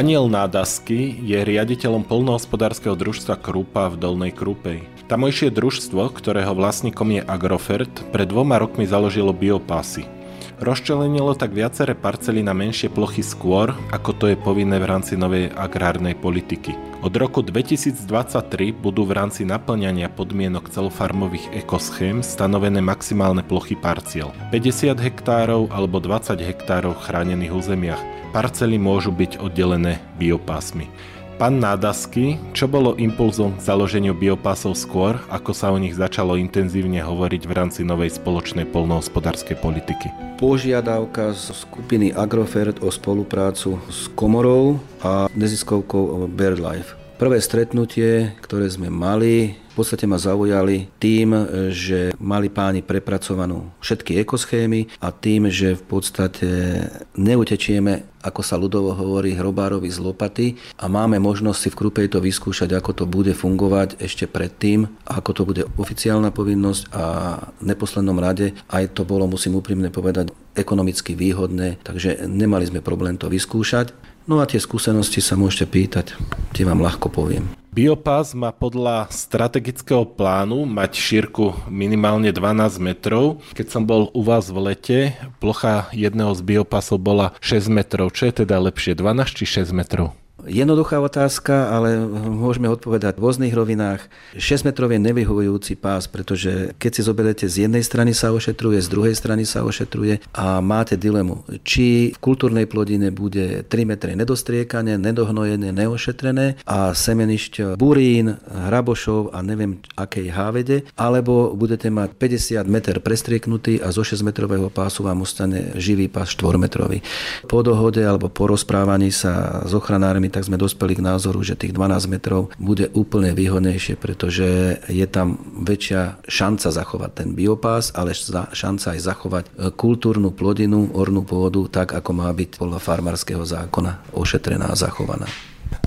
Daniel Nádasky je riaditeľom polnohospodárskeho družstva Krupa v Dolnej Krupej. Tamojšie družstvo, ktorého vlastníkom je Agrofert, pred dvoma rokmi založilo biopasy. Rozčelenilo tak viaceré parcely na menšie plochy skôr, ako to je povinné v rámci novej agrárnej politiky. Od roku 2023 budú v rámci naplňania podmienok celofarmových ekoschém stanovené maximálne plochy parciel. 50 hektárov alebo 20 hektárov chránených územiach. Parcely môžu byť oddelené biopásmi. Pán Nádasky, čo bolo impulzom k založeniu biopásov skôr, ako sa o nich začalo intenzívne hovoriť v rámci novej spoločnej polnohospodárskej politiky? Požiadavka z skupiny Agrofert o spoluprácu s komorou a neziskovkou BirdLife. Prvé stretnutie, ktoré sme mali, v podstate ma zaujali tým, že mali páni prepracovanú všetky ekoschémy a tým, že v podstate neutečieme, ako sa ľudovo hovorí, hrobárovi z lopaty a máme možnosť si v Krupej to vyskúšať, ako to bude fungovať ešte predtým, ako to bude oficiálna povinnosť a v neposlednom rade aj to bolo, musím úprimne povedať, ekonomicky výhodné, takže nemali sme problém to vyskúšať. No a tie skúsenosti sa môžete pýtať, tie vám ľahko poviem. Biopas má podľa strategického plánu mať šírku minimálne 12 metrov. Keď som bol u vás v lete, plocha jedného z biopasov bola 6 metrov. Čo je teda lepšie, 12 či 6 metrov? Jednoduchá otázka, ale môžeme odpovedať v rôznych rovinách. 6 metrov je nevyhovujúci pás, pretože keď si zoberiete z jednej strany sa ošetruje, z druhej strany sa ošetruje a máte dilemu, či v kultúrnej plodine bude 3 metre nedostriekané, nedohnojené, neošetrené a semenišť burín, hrabošov a neviem akej hávede, alebo budete mať 50 meter prestrieknutý a zo 6 metrového pásu vám ostane živý pás 4 metrový. Po dohode alebo po rozprávaní sa s ochranármi tak sme dospeli k názoru, že tých 12 metrov bude úplne výhodnejšie, pretože je tam väčšia šanca zachovať ten biopás, ale šanca aj zachovať e, kultúrnu plodinu, ornú pôdu, tak ako má byť podľa farmárskeho zákona ošetrená a zachovaná.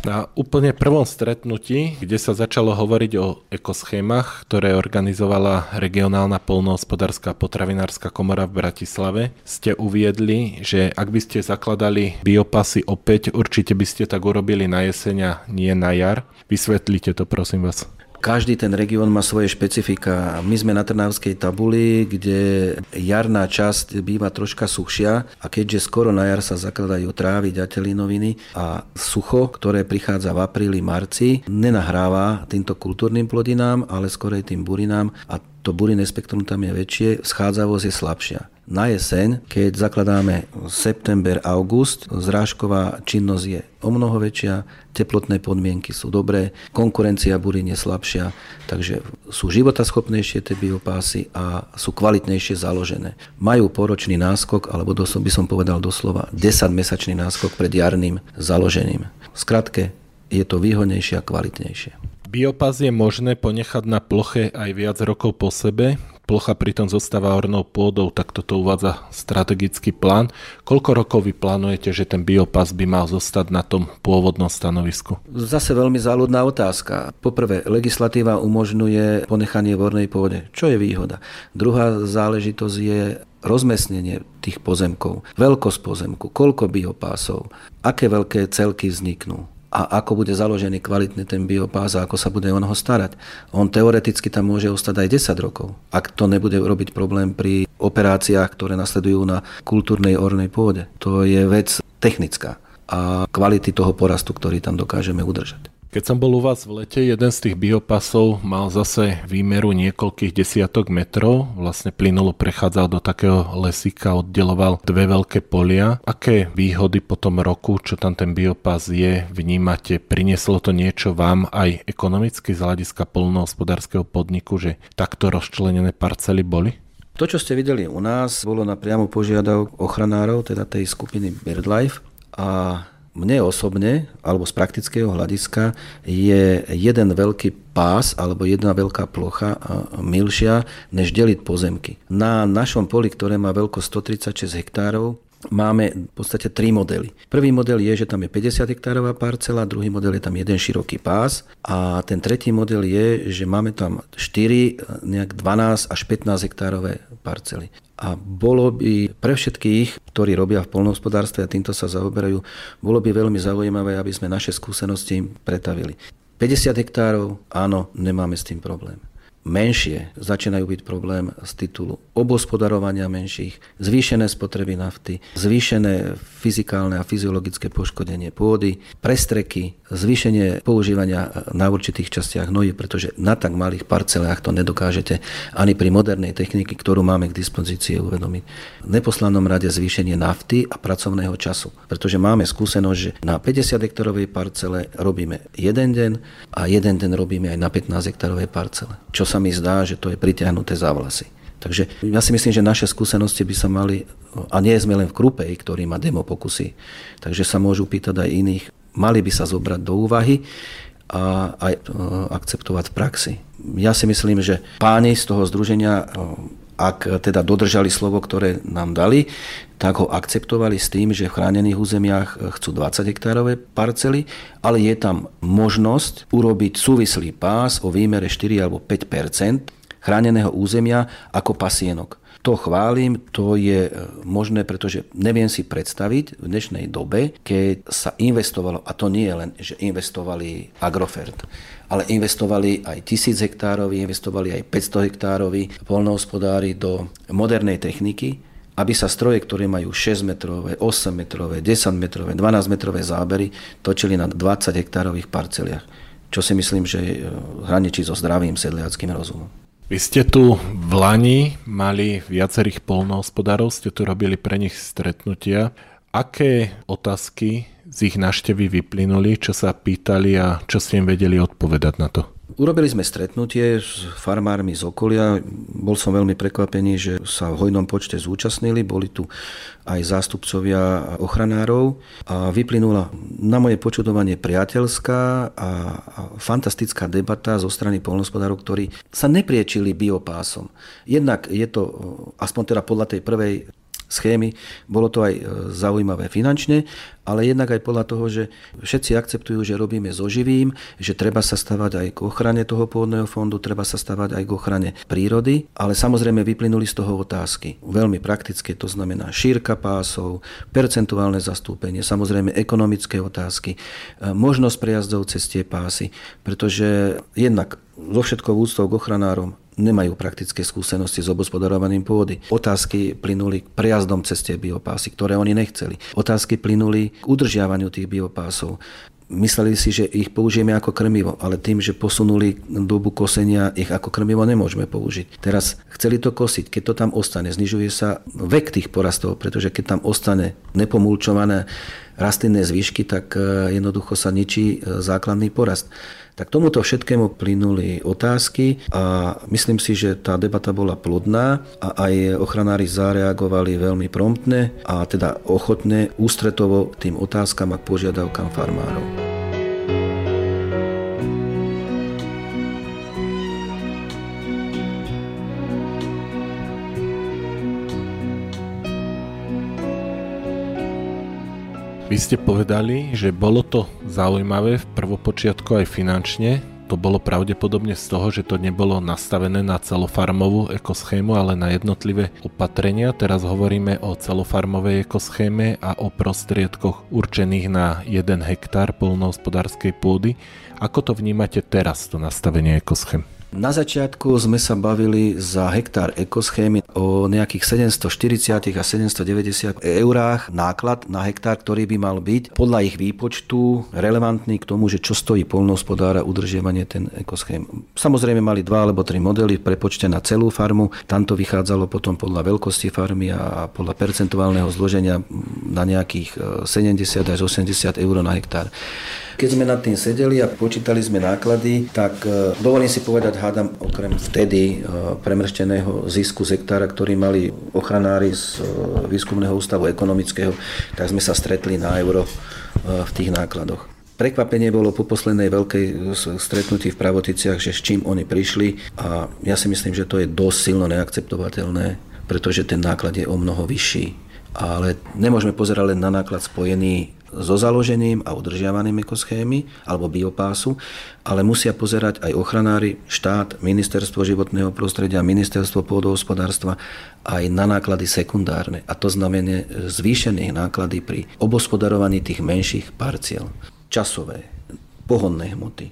Na úplne prvom stretnutí, kde sa začalo hovoriť o ekoschémach, ktoré organizovala regionálna polnohospodárska potravinárska komora v Bratislave, ste uviedli, že ak by ste zakladali biopasy opäť, určite by ste tak urobili na jeseň a nie na jar. Vysvetlite to prosím vás. Každý ten región má svoje špecifika. My sme na Trnavskej tabuli, kde jarná časť býva troška suchšia a keďže skoro na jar sa zakladajú trávy, ďatelinoviny a sucho, ktoré prichádza v apríli, marci, nenahráva týmto kultúrnym plodinám, ale skorej tým burinám a to burinné spektrum tam je väčšie, schádzavosť je slabšia. Na jeseň, keď zakladáme september, august, zrážková činnosť je o mnoho väčšia, teplotné podmienky sú dobré, konkurencia burín je slabšia, takže sú životaschopnejšie tie biopásy a sú kvalitnejšie založené. Majú poročný náskok, alebo by som povedal doslova 10-mesačný náskok pred jarným založením. V skratke, je to výhodnejšie a kvalitnejšie. Biopas je možné ponechať na ploche aj viac rokov po sebe, plocha pritom zostáva ornou pôdou, tak toto uvádza strategický plán. Koľko rokov vy plánujete, že ten biopas by mal zostať na tom pôvodnom stanovisku? Zase veľmi záľudná otázka. Poprvé, legislatíva umožňuje ponechanie v ornej pôde. Čo je výhoda? Druhá záležitosť je rozmestnenie tých pozemkov, veľkosť pozemku, koľko biopásov, aké veľké celky vzniknú a ako bude založený kvalitný ten biopás a ako sa bude o neho starať. On teoreticky tam môže ostať aj 10 rokov, ak to nebude robiť problém pri operáciách, ktoré nasledujú na kultúrnej ornej pôde. To je vec technická a kvality toho porastu, ktorý tam dokážeme udržať. Keď som bol u vás v lete, jeden z tých biopasov mal zase výmeru niekoľkých desiatok metrov, vlastne plynulo prechádzal do takého lesika, oddeloval dve veľké polia. Aké výhody po tom roku, čo tam ten biopas je, vnímate? Prinieslo to niečo vám aj ekonomicky z hľadiska polnohospodárskeho podniku, že takto rozčlenené parcely boli? To, čo ste videli u nás, bolo na priamu požiadavku ochranárov, teda tej skupiny BirdLife a mne osobne, alebo z praktického hľadiska, je jeden veľký pás alebo jedna veľká plocha milšia, než deliť pozemky. Na našom poli, ktoré má veľkosť 136 hektárov, máme v podstate tri modely. Prvý model je, že tam je 50 hektárová parcela, druhý model je tam jeden široký pás a ten tretí model je, že máme tam 4, nejak 12 až 15 hektárové parcely. A bolo by pre všetkých, ktorí robia v polnohospodárstve a týmto sa zaoberajú, bolo by veľmi zaujímavé, aby sme naše skúsenosti pretavili. 50 hektárov, áno, nemáme s tým problém menšie začínajú byť problém z titulu obospodarovania menších, zvýšené spotreby nafty, zvýšené fyzikálne a fyziologické poškodenie pôdy, prestreky, zvýšenie používania na určitých častiach hnojí, pretože na tak malých parcelách to nedokážete ani pri modernej techniky, ktorú máme k dispozícii uvedomiť. V neposlednom rade zvýšenie nafty a pracovného času, pretože máme skúsenosť, že na 50 hektarovej parcele robíme jeden deň a jeden deň robíme aj na 15 hektarovej parcele. Čo sa mi zdá, že to je pritiahnuté za vlasy. Takže ja si myslím, že naše skúsenosti by sa mali, a nie sme len v Krupej, ktorý má demo pokusy, takže sa môžu pýtať aj iných, mali by sa zobrať do úvahy a aj e, akceptovať v praxi. Ja si myslím, že páni z toho združenia, e, ak teda dodržali slovo, ktoré nám dali, tak ho akceptovali s tým, že v chránených územiach e, chcú 20 hektárové parcely, ale je tam možnosť urobiť súvislý pás o výmere 4 alebo 5% chráneného územia ako pasienok. To chválim, to je e, možné, pretože neviem si predstaviť v dnešnej dobe, keď sa investovalo, a to nie je len, že investovali Agrofert, ale investovali aj tisíc hektárovi, investovali aj 500 hektárovi polnohospodári do modernej techniky, aby sa stroje, ktoré majú 6 metrové, 8 metrové, 10 metrové, 12 metrové zábery, točili na 20 hektárových parceliach. Čo si myslím, že e, hraničí so zdravým sedliackým rozumom. Vy ste tu v Lani mali viacerých polnohospodárov, ste tu robili pre nich stretnutia. Aké otázky z ich návštevy vyplynuli, čo sa pýtali a čo ste im vedeli odpovedať na to? Urobili sme stretnutie s farmármi z okolia. Bol som veľmi prekvapený, že sa v hojnom počte zúčastnili. Boli tu aj zástupcovia ochranárov a vyplynula na moje počudovanie priateľská a fantastická debata zo strany polnospodárov, ktorí sa nepriečili biopásom. Jednak je to, aspoň teda podľa tej prvej schémy. Bolo to aj e, zaujímavé finančne, ale jednak aj podľa toho, že všetci akceptujú, že robíme so živým, že treba sa stavať aj k ochrane toho pôvodného fondu, treba sa stavať aj k ochrane prírody, ale samozrejme vyplynuli z toho otázky. Veľmi praktické, to znamená šírka pásov, percentuálne zastúpenie, samozrejme ekonomické otázky, e, možnosť prejazdov cez tie pásy, pretože jednak so všetkou úctou k ochranárom nemajú praktické skúsenosti s obospodarovaním pôdy. Otázky plynuli k prejazdom cez tie biopásy, ktoré oni nechceli. Otázky plynuli k udržiavaniu tých biopásov. Mysleli si, že ich použijeme ako krmivo, ale tým, že posunuli dobu kosenia, ich ako krmivo nemôžeme použiť. Teraz chceli to kosiť, keď to tam ostane, znižuje sa vek tých porastov, pretože keď tam ostane nepomulčované rastlinné zvyšky, tak eh, jednoducho sa ničí eh, základný porast. Tak tomuto všetkému plynuli otázky a myslím si, že tá debata bola plodná a aj ochranári zareagovali veľmi promptne a teda ochotne ústretovo tým otázkam a požiadavkám farmárov. Vy ste povedali, že bolo to zaujímavé v prvopočiatku aj finančne. To bolo pravdepodobne z toho, že to nebolo nastavené na celofarmovú ekoschému, ale na jednotlivé opatrenia. Teraz hovoríme o celofarmovej ekoschéme a o prostriedkoch určených na 1 hektár polnohospodárskej pôdy. Ako to vnímate teraz, to nastavenie ekoschém? Na začiatku sme sa bavili za hektár ekoschémy o nejakých 740 a 790 eurách náklad na hektár, ktorý by mal byť podľa ich výpočtu relevantný k tomu, že čo stojí polnohospodára udržiavanie ten ekoschém. Samozrejme mali dva alebo tri modely prepočte na celú farmu. Tam to vychádzalo potom podľa veľkosti farmy a podľa percentuálneho zloženia na nejakých 70 e, až 80 eur na hektár. Keď sme nad tým sedeli a počítali sme náklady, tak e, dovolím si povedať, hádam, okrem vtedy e, premršteného zisku z hektára, ktorý mali ochranári z e, výskumného ústavu ekonomického, tak sme sa stretli na euro v tých nákladoch. Prekvapenie bolo po poslednej veľkej stretnutí v Pravoticiach, že s čím oni prišli a ja si myslím, že to je dosť silno neakceptovateľné, pretože ten náklad je o mnoho vyšší Ale nemôžeme pozerať len na náklad spojený so založením a udržiavaním ekoschémy alebo biopásu, ale musia pozerať aj ochranári, štát, ministerstvo životného prostredia, ministerstvo pôdohospodárstva aj na náklady sekundárne. A to znamená zvýšené náklady pri obospodarovaní tých menších parciel. Časové, pohonné hmoty,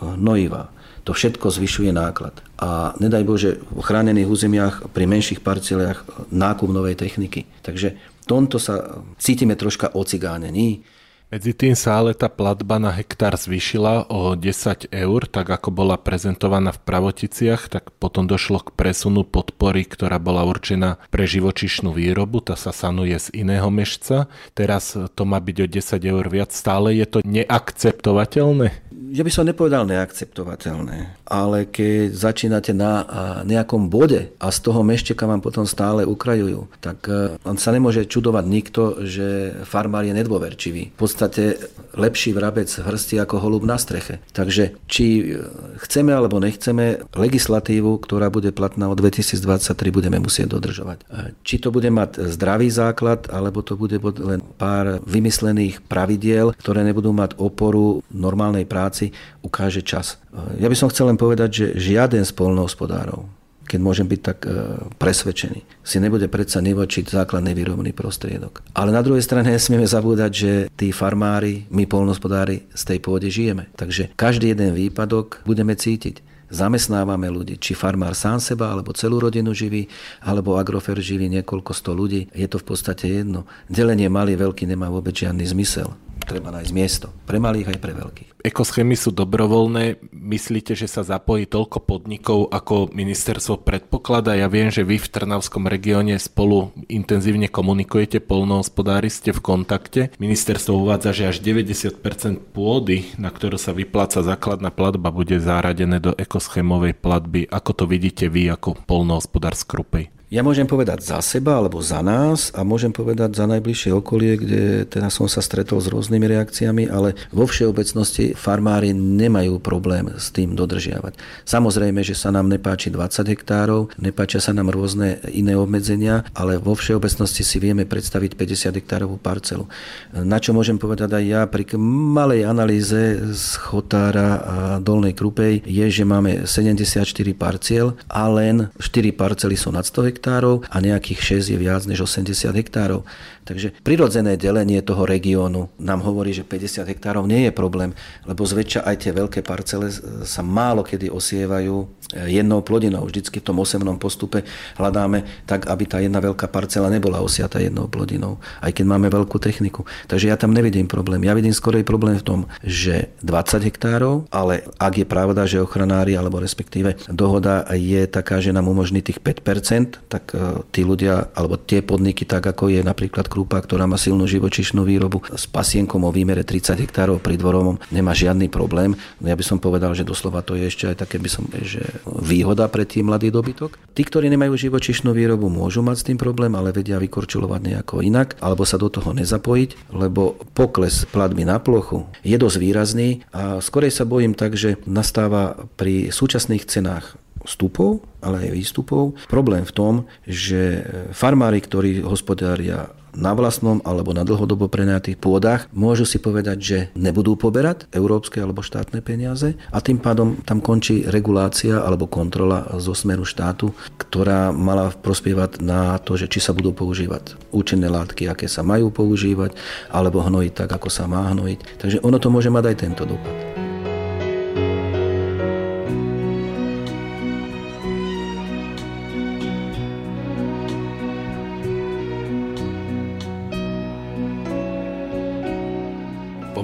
hnojiva, to všetko zvyšuje náklad. A nedaj Bože, v chránených územiach pri menších parcelách nákup novej techniky. Takže tomto sa cítime troška ocigánení. Medzi tým sa ale tá platba na hektár zvýšila o 10 eur, tak ako bola prezentovaná v Pravoticiach, tak potom došlo k presunu podpory, ktorá bola určená pre živočišnú výrobu, tá sa sanuje z iného mešca. Teraz to má byť o 10 eur viac, stále je to neakceptovateľné? Ja by som nepovedal neakceptovateľné, ale keď začínate na nejakom bode a z toho mešteka vám potom stále ukrajujú, tak e, on sa nemôže čudovať nikto, že farmár je nedôverčivý. V podstate lepší vrabec hrsti ako holub na streche. Takže či chceme alebo nechceme, legislatívu, ktorá bude platná od 2023, budeme musieť dodržovať. E, či to bude mať zdravý základ, alebo to bude len pár vymyslených pravidiel, ktoré nebudú mať oporu normálnej práci, veci ukáže čas. Ja by som chcel len povedať, že žiaden z polnohospodárov, keď môžem byť tak e, presvedčený, si nebude predsa nevočiť základný výrobný prostriedok. Ale na druhej strane nesmieme zabúdať, že tí farmári, my polnohospodári z tej pôde žijeme. Takže každý jeden výpadok budeme cítiť zamestnávame ľudí, či farmár sám seba, alebo celú rodinu živí, alebo agrofer živí niekoľko sto ľudí. Je to v podstate jedno. Delenie malý, veľký nemá vôbec žiadny zmysel treba nájsť miesto. Pre malých aj pre veľkých. Ekoschémy sú dobrovoľné. Myslíte, že sa zapojí toľko podnikov, ako ministerstvo predpokladá? Ja viem, že vy v Trnavskom regióne spolu intenzívne komunikujete, polnohospodári ste v kontakte. Ministerstvo uvádza, že až 90% pôdy, na ktorú sa vypláca základná platba, bude zaradené do ekoschémovej platby. Ako to vidíte vy ako polnohospodár z Krupej? Ja môžem povedať za seba alebo za nás a môžem povedať za najbližšie okolie, kde teda som sa stretol s rôznymi reakciami, ale vo všeobecnosti farmári nemajú problém s tým dodržiavať. Samozrejme, že sa nám nepáči 20 hektárov, nepáčia sa nám rôzne iné obmedzenia, ale vo všeobecnosti si vieme predstaviť 50 hektárovú parcelu. Na čo môžem povedať aj ja pri malej analýze z Chotára a Dolnej Krupej je, že máme 74 parciel a len 4 parcely sú nad 100 hektárov hektárov a nejakých 6 je viac než 80 hektárov. Takže prirodzené delenie toho regiónu nám hovorí, že 50 hektárov nie je problém, lebo zväčša aj tie veľké parcele sa málo kedy osievajú jednou plodinou. Vždycky v tom osemnom postupe hľadáme tak, aby tá jedna veľká parcela nebola osiata jednou plodinou, aj keď máme veľkú techniku. Takže ja tam nevidím problém. Ja vidím skorej problém v tom, že 20 hektárov, ale ak je pravda, že ochranári alebo respektíve dohoda je taká, že nám umožní tých 5%, tak e, tí ľudia, alebo tie podniky, tak ako je napríklad Krupa, ktorá má silnú živočišnú výrobu s pasienkom o výmere 30 hektárov pri dvorovom, nemá žiadny problém. Ja by som povedal, že doslova to je ešte aj také by som, že výhoda pre tý mladý dobytok. Tí, ktorí nemajú živočišnú výrobu, môžu mať s tým problém, ale vedia vykorčulovať nejako inak, alebo sa do toho nezapojiť, lebo pokles platby na plochu je dosť výrazný a skorej sa bojím tak, že nastáva pri súčasných cenách vstupov, ale aj výstupov. Problém v tom, že farmári, ktorí hospodária na vlastnom alebo na dlhodobo prenajatých pôdach môžu si povedať, že nebudú poberať európske alebo štátne peniaze a tým pádom tam končí regulácia alebo kontrola zo smeru štátu, ktorá mala prospievať na to, že či sa budú používať účinné látky, aké sa majú používať, alebo hnojiť tak, ako sa má hnojiť. Takže ono to môže mať aj tento dopad.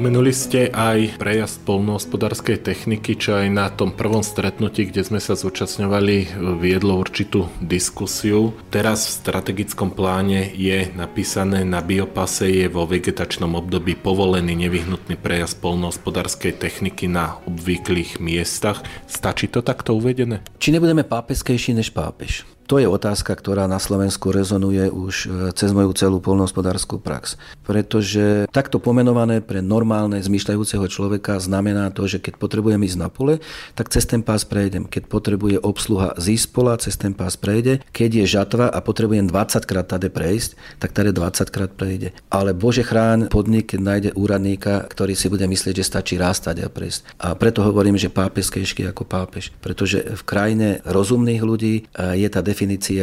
Spomenuli ste aj prejazd polnohospodárskej techniky, čo aj na tom prvom stretnutí, kde sme sa zúčastňovali, viedlo určitú diskusiu. Teraz v strategickom pláne je napísané na biopase je vo vegetačnom období povolený nevyhnutný prejazd polnohospodárskej techniky na obvyklých miestach. Stačí to takto uvedené? Či nebudeme pápeskejší než pápež? To je otázka, ktorá na Slovensku rezonuje už e, cez moju celú polnohospodárskú prax. Pretože takto pomenované pre normálne zmyšľajúceho človeka znamená to, že keď potrebujem ísť na pole, tak cez ten pás prejdem. Keď potrebuje obsluha z pola, cez ten pás prejde. Keď je žatva a potrebujem 20 krát tade prejsť, tak tade 20 krát prejde. Ale Bože chráň podnik, keď nájde úradníka, ktorý si bude myslieť, že stačí raz tade a prejsť. A preto hovorím, že pápežskejšky ako pápež. Pretože v krajine rozumných ľudí e, je tá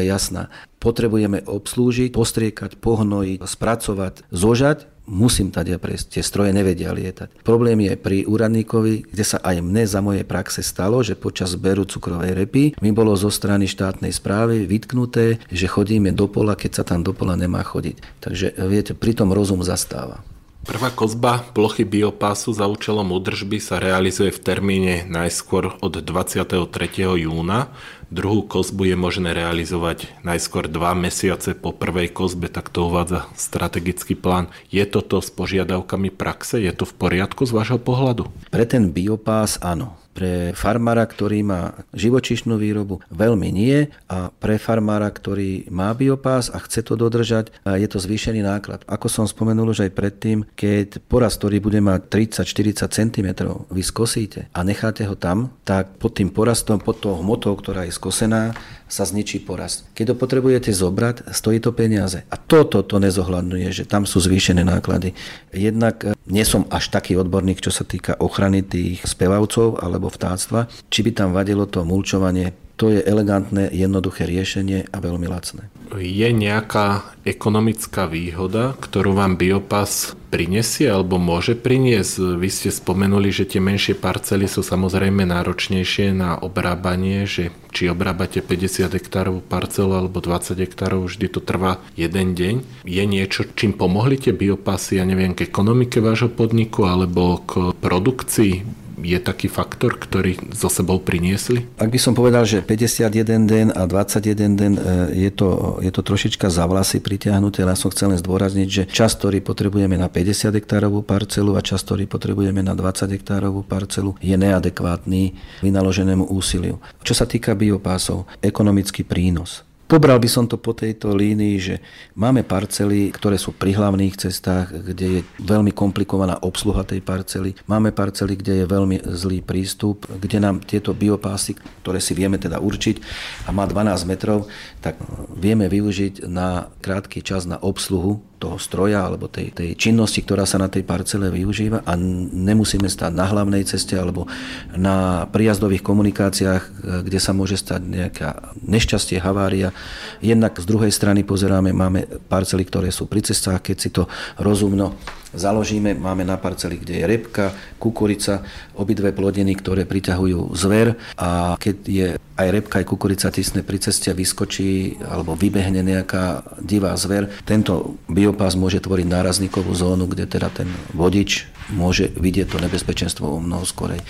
jasná. Potrebujeme obslúžiť, postriekať, pohnojiť, spracovať, zožať, musím tady prejsť. Tie stroje nevedia lietať. Problém je pri úradníkovi, kde sa aj mne za moje praxe stalo, že počas zberu cukrovej repy mi bolo zo strany štátnej správy vytknuté, že chodíme do pola, keď sa tam do pola nemá chodiť. Takže viete, pritom rozum zastáva. Prvá kozba plochy biopásu za účelom údržby sa realizuje v termíne najskôr od 23. júna. Druhú kozbu je možné realizovať najskôr dva mesiace po prvej kozbe, tak to uvádza strategický plán. Je toto s požiadavkami praxe? Je to v poriadku z vášho pohľadu? Pre ten biopás áno. Pre farmára, ktorý má živočišnú výrobu, veľmi nie a pre farmára, ktorý má biopás a chce to dodržať, je to zvýšený náklad. Ako som spomenul už aj predtým, keď porast, ktorý bude mať 30-40 cm, vy skosíte a necháte ho tam, tak pod tým porastom, pod tou hmotou, ktorá je skosená, sa zničí porast. Keď ho potrebujete zobrať, stojí to peniaze. A toto to nezohľadňuje, že tam sú zvýšené náklady. Jednak e, nie som až taký odborník, čo sa týka ochrany tých spevavcov alebo vtáctva. Či by tam vadilo to mulčovanie, to je elegantné, jednoduché riešenie a veľmi lacné. Je nejaká ekonomická výhoda, ktorú vám biopas prinesie alebo môže priniesť? Vy ste spomenuli, že tie menšie parcely sú samozrejme náročnejšie na obrábanie, že či obrábate 50 hektárovú parcelu alebo 20 hektárov, vždy to trvá jeden deň. Je niečo, čím pomohli tie biopasy, ja neviem, k ekonomike vášho podniku alebo k produkcii je taký faktor, ktorý zo sebou priniesli? Ak by som povedal, že 51 den a 21 den e, je to, je to trošička za vlasy pritiahnuté, ale ja som chcel len zdôrazniť, že čas, ktorý potrebujeme na 50 hektárovú parcelu a čas, ktorý potrebujeme na 20 hektárovú parcelu, je neadekvátny vynaloženému úsiliu. Čo sa týka biopásov, ekonomický prínos. Pobral by som to po tejto línii, že máme parcely, ktoré sú pri hlavných cestách, kde je veľmi komplikovaná obsluha tej parcely. Máme parcely, kde je veľmi zlý prístup, kde nám tieto biopásy, ktoré si vieme teda určiť a má 12 metrov, tak vieme využiť na krátky čas na obsluhu toho stroja alebo tej, tej činnosti, ktorá sa na tej parcele využíva a nemusíme stať na hlavnej ceste alebo na prijazdových komunikáciách, kde sa môže stať nejaká nešťastie, havária. Jednak z druhej strany pozeráme, máme parcely, ktoré sú pri cestách, keď si to rozumno založíme, máme na parceli, kde je repka, kukurica, obidve plodiny, ktoré priťahujú zver. A keď je aj repka, aj kukurica tisne pri ceste vyskočí alebo vybehne nejaká divá zver, tento biopás môže tvoriť nárazníkovú zónu, kde teda ten vodič môže vidieť to nebezpečenstvo o mnoho skorej.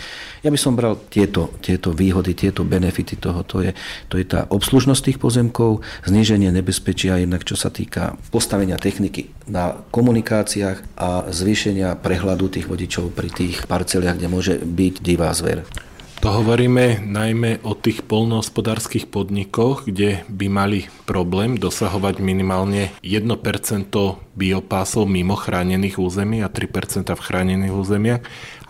Ja by som bral tieto, tieto výhody, tieto benefity toho. To je, to je tá obslužnosť tých pozemkov, zníženie nebezpečia jednak čo sa týka postavenia techniky na komunikáciách a zvýšenia prehľadu tých vodičov pri tých parceliach, kde môže byť divá zver. To hovoríme najmä o tých polnohospodárskych podnikoch, kde by mali problém dosahovať minimálne 1% biopásov mimo chránených území a 3% v chránených územiach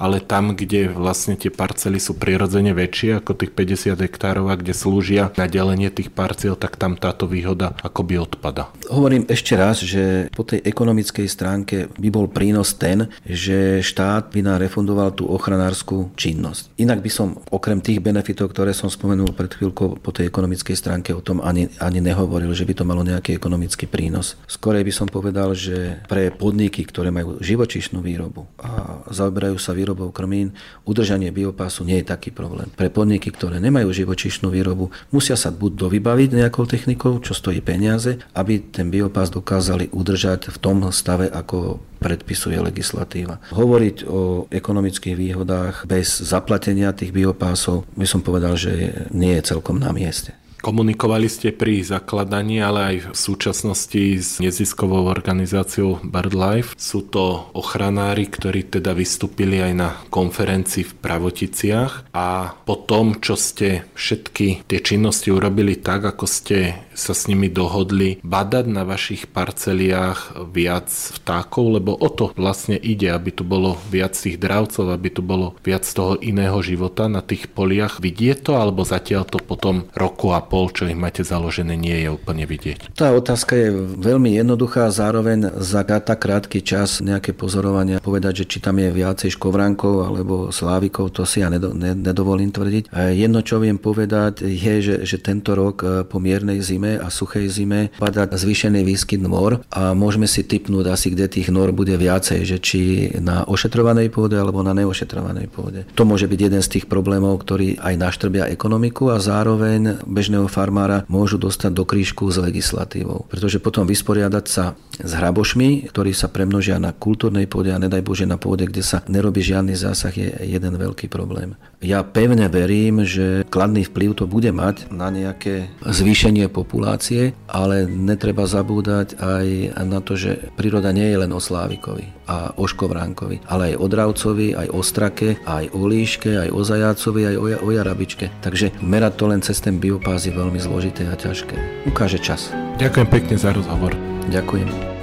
ale tam, kde vlastne tie parcely sú prirodzene väčšie ako tých 50 hektárov a kde slúžia na delenie tých parciel, tak tam táto výhoda akoby odpada. Hovorím ešte raz, že po tej ekonomickej stránke by bol prínos ten, že štát by nám refundoval tú ochranárskú činnosť. Inak by som okrem tých benefitov, ktoré som spomenul pred chvíľkou po tej ekonomickej stránke o tom ani, ani nehovoril, že by to malo nejaký ekonomický prínos. Skorej by som povedal, že pre podniky, ktoré majú živočišnú výrobu a zaoberajú sa výrobu výrobou krmín, udržanie biopásu nie je taký problém. Pre podniky, ktoré nemajú živočišnú výrobu, musia sa buď dovybaviť nejakou technikou, čo stojí peniaze, aby ten biopás dokázali udržať v tom stave, ako predpisuje legislatíva. Hovoriť o ekonomických výhodách bez zaplatenia tých biopásov, by som povedal, že nie je celkom na mieste. Komunikovali ste pri zakladaní, ale aj v súčasnosti s neziskovou organizáciou BirdLife. Sú to ochranári, ktorí teda vystúpili aj na konferencii v Pravoticiach a po tom, čo ste všetky tie činnosti urobili tak, ako ste sa s nimi dohodli, badať na vašich parceliách viac vtákov, lebo o to vlastne ide, aby tu bolo viac tých dravcov, aby tu bolo viac toho iného života na tých poliach. Vidie to, alebo zatiaľ to potom roku a čo ich máte založené, nie je úplne vidieť? Tá otázka je veľmi jednoduchá, zároveň za tak krátky čas nejaké pozorovania povedať, že či tam je viacej škovrankov alebo slávikov, to si ja nedovolím tvrdiť. Jedno, čo viem povedať, je, že, že tento rok e, po miernej zime a suchej zime padá zvýšený výskyt nor a môžeme si typnúť asi, kde tých nor bude viacej, že či na ošetrovanej pôde alebo na neošetrovanej pôde. To môže byť jeden z tých problémov, ktorý aj naštrbia ekonomiku a zároveň bežného farmára môžu dostať do krížku s legislatívou. Pretože potom vysporiadať sa s hrabošmi, ktorí sa premnožia na kultúrnej pôde a nedaj Bože na pôde, kde sa nerobí žiadny zásah, je jeden veľký problém. Ja pevne verím, že kladný vplyv to bude mať na nejaké zvýšenie populácie, ale netreba zabúdať aj na to, že príroda nie je len o Slávikovi a o Škovránkovi, ale aj o Dravcovi, aj o Strake, aj o Líške, aj o Zajácovi, aj o, Jarabičke. Takže merať to len cez ten biopáz je veľmi zložité a ťažké. Ukáže čas. Ďakujem pekne za rozhovor. Ďakujem.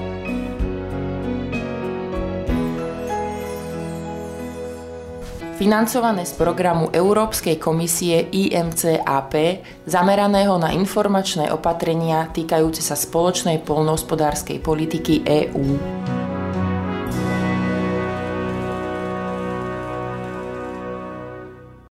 financované z programu Európskej komisie IMCAP zameraného na informačné opatrenia týkajúce sa spoločnej polnohospodárskej politiky EÚ.